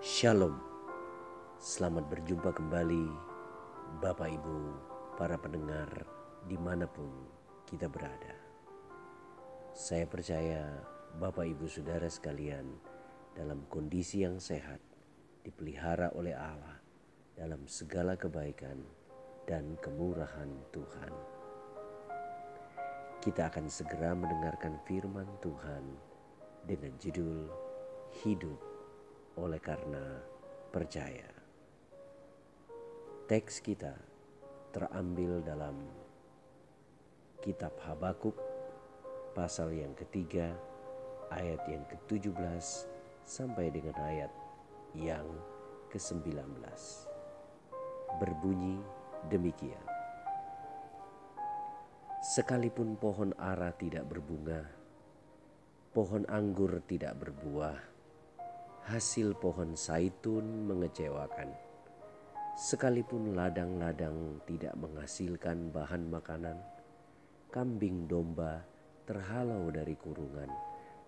Shalom, selamat berjumpa kembali Bapak Ibu, para pendengar di mana pun kita berada. Saya percaya Bapak Ibu Saudara sekalian dalam kondisi yang sehat, dipelihara oleh Allah dalam segala kebaikan dan kemurahan Tuhan. Kita akan segera mendengarkan firman Tuhan dengan judul Hidup oleh karena percaya. Teks kita terambil dalam kitab Habakuk pasal yang ketiga ayat yang ke-17 sampai dengan ayat yang ke-19. Berbunyi demikian. Sekalipun pohon ara tidak berbunga, pohon anggur tidak berbuah, hasil pohon saitun mengecewakan. Sekalipun ladang-ladang tidak menghasilkan bahan makanan, kambing domba terhalau dari kurungan,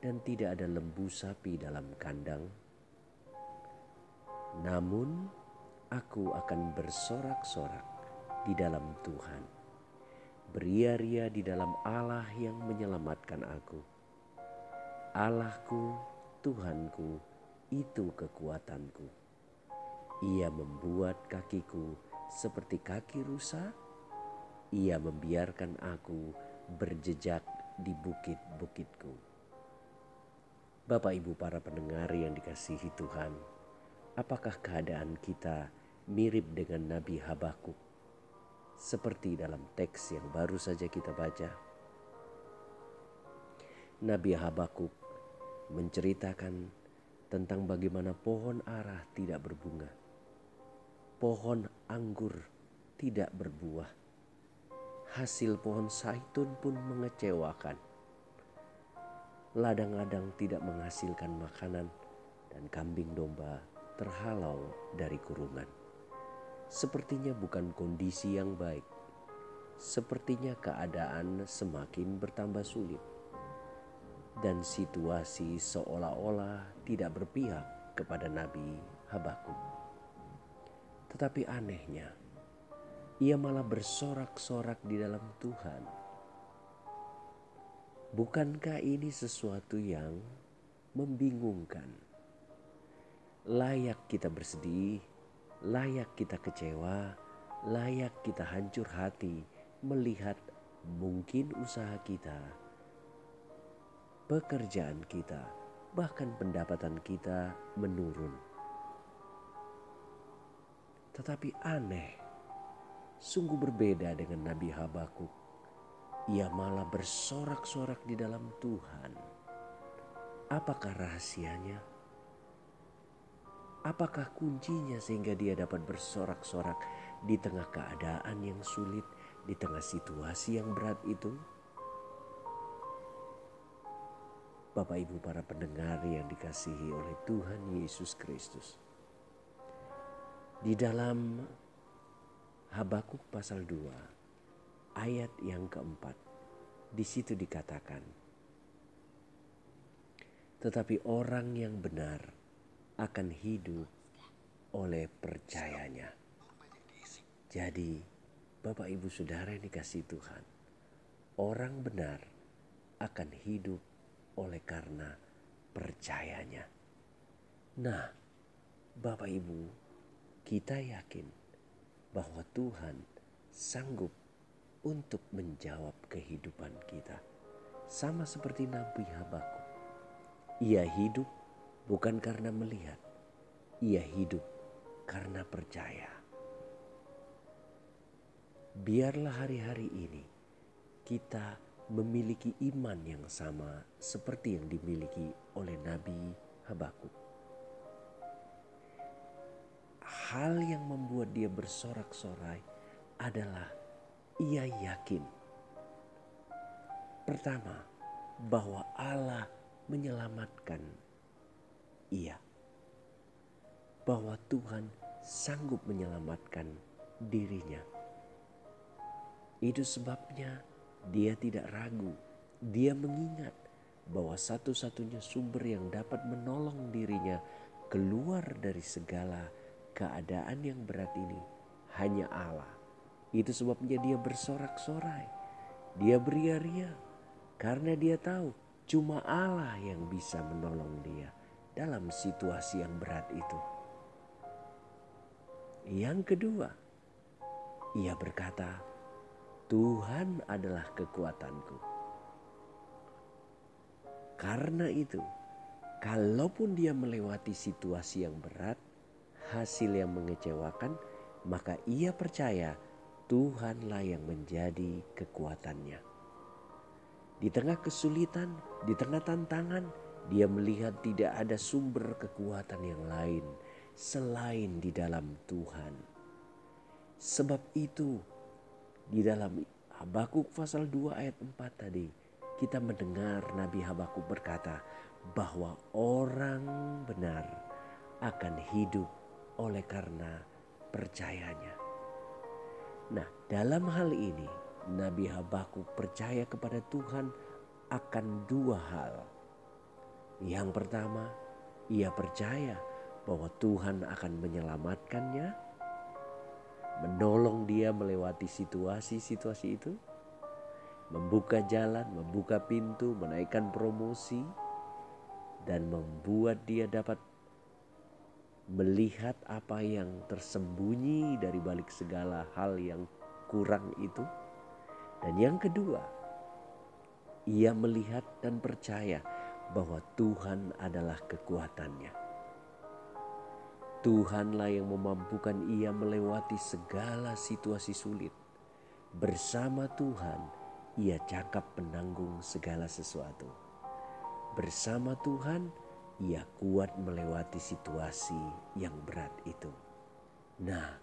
dan tidak ada lembu sapi dalam kandang. Namun, aku akan bersorak-sorak di dalam Tuhan, beria-ria di dalam Allah yang menyelamatkan aku. Allahku, Tuhanku, itu kekuatanku. Ia membuat kakiku seperti kaki rusa. Ia membiarkan aku berjejak di bukit-bukitku. Bapak, ibu, para pendengar yang dikasihi Tuhan, apakah keadaan kita mirip dengan Nabi Habakuk? Seperti dalam teks yang baru saja kita baca, Nabi Habakuk menceritakan tentang bagaimana pohon arah tidak berbunga, pohon anggur tidak berbuah, hasil pohon saitun pun mengecewakan, ladang-ladang tidak menghasilkan makanan, dan kambing domba terhalau dari kurungan. Sepertinya bukan kondisi yang baik, sepertinya keadaan semakin bertambah sulit dan situasi seolah-olah tidak berpihak kepada Nabi Habakuk. Tetapi anehnya, ia malah bersorak-sorak di dalam Tuhan. Bukankah ini sesuatu yang membingungkan? Layak kita bersedih, layak kita kecewa, layak kita hancur hati melihat mungkin usaha kita pekerjaan kita, bahkan pendapatan kita menurun. Tetapi aneh, sungguh berbeda dengan Nabi Habakuk. Ia malah bersorak-sorak di dalam Tuhan. Apakah rahasianya? Apakah kuncinya sehingga dia dapat bersorak-sorak di tengah keadaan yang sulit, di tengah situasi yang berat itu? Bapak Ibu para pendengar yang dikasihi oleh Tuhan Yesus Kristus. Di dalam Habakuk pasal 2 ayat yang keempat di situ dikatakan tetapi orang yang benar akan hidup oleh percayanya. Jadi Bapak Ibu Saudara yang dikasih Tuhan, orang benar akan hidup oleh karena percayanya. Nah, Bapak Ibu, kita yakin bahwa Tuhan sanggup untuk menjawab kehidupan kita. Sama seperti Nabi Habakuk. Ia hidup bukan karena melihat. Ia hidup karena percaya. Biarlah hari-hari ini kita memiliki iman yang sama seperti yang dimiliki oleh Nabi Habakuk. Hal yang membuat dia bersorak-sorai adalah ia yakin pertama bahwa Allah menyelamatkan ia. Bahwa Tuhan sanggup menyelamatkan dirinya. Itu sebabnya dia tidak ragu. Dia mengingat bahwa satu-satunya sumber yang dapat menolong dirinya keluar dari segala keadaan yang berat ini hanya Allah. Itu sebabnya dia bersorak-sorai. Dia beria-ria karena dia tahu cuma Allah yang bisa menolong dia dalam situasi yang berat itu. Yang kedua, ia berkata, "Tuhan adalah kekuatanku." Karena itu, kalaupun dia melewati situasi yang berat, hasil yang mengecewakan, maka ia percaya Tuhanlah yang menjadi kekuatannya. Di tengah kesulitan, di tengah tantangan, dia melihat tidak ada sumber kekuatan yang lain selain di dalam Tuhan. Sebab itu di dalam Habakuk pasal 2 ayat 4 tadi kita mendengar Nabi Habakuk berkata bahwa orang benar akan hidup oleh karena percayanya. Nah, dalam hal ini Nabi Habakuk percaya kepada Tuhan akan dua hal. Yang pertama, ia percaya bahwa Tuhan akan menyelamatkannya, menolong dia melewati situasi-situasi itu, membuka jalan, membuka pintu, menaikkan promosi, dan membuat dia dapat melihat apa yang tersembunyi dari balik segala hal yang kurang itu. Dan yang kedua, ia melihat dan percaya bahwa Tuhan adalah kekuatannya. Tuhanlah yang memampukan ia melewati segala situasi sulit. Bersama Tuhan, ia cakap penanggung segala sesuatu. Bersama Tuhan, ia kuat melewati situasi yang berat itu. Nah,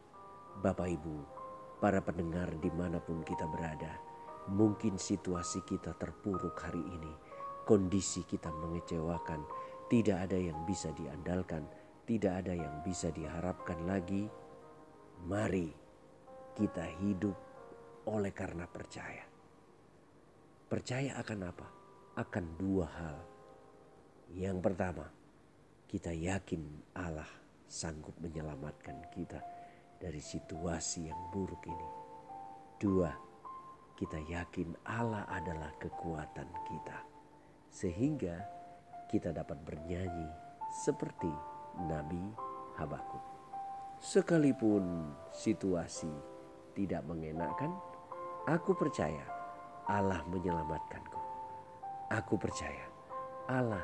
Bapak Ibu, para pendengar di mana pun kita berada, mungkin situasi kita terpuruk hari ini, kondisi kita mengecewakan, tidak ada yang bisa diandalkan, tidak ada yang bisa diharapkan lagi. Mari kita hidup oleh karena percaya. Percaya akan apa? Akan dua hal. Yang pertama, kita yakin Allah sanggup menyelamatkan kita dari situasi yang buruk ini. Dua, kita yakin Allah adalah kekuatan kita, sehingga kita dapat bernyanyi seperti Nabi Habakuk. Sekalipun situasi tidak mengenakan, aku percaya Allah menyelamatkanku. Aku percaya Allah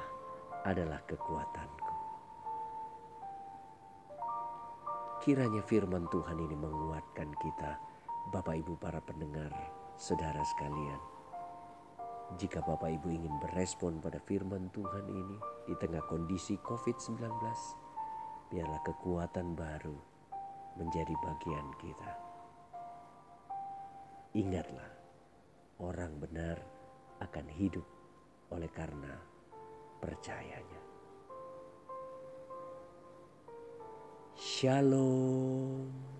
adalah kekuatanku. Kiranya firman Tuhan ini menguatkan kita, Bapak Ibu para pendengar, saudara sekalian. Jika Bapak Ibu ingin berespon pada firman Tuhan ini di tengah kondisi COVID-19, biarlah kekuatan baru menjadi bagian kita. Ingatlah, orang benar akan hidup oleh karena percayanya. Shalom.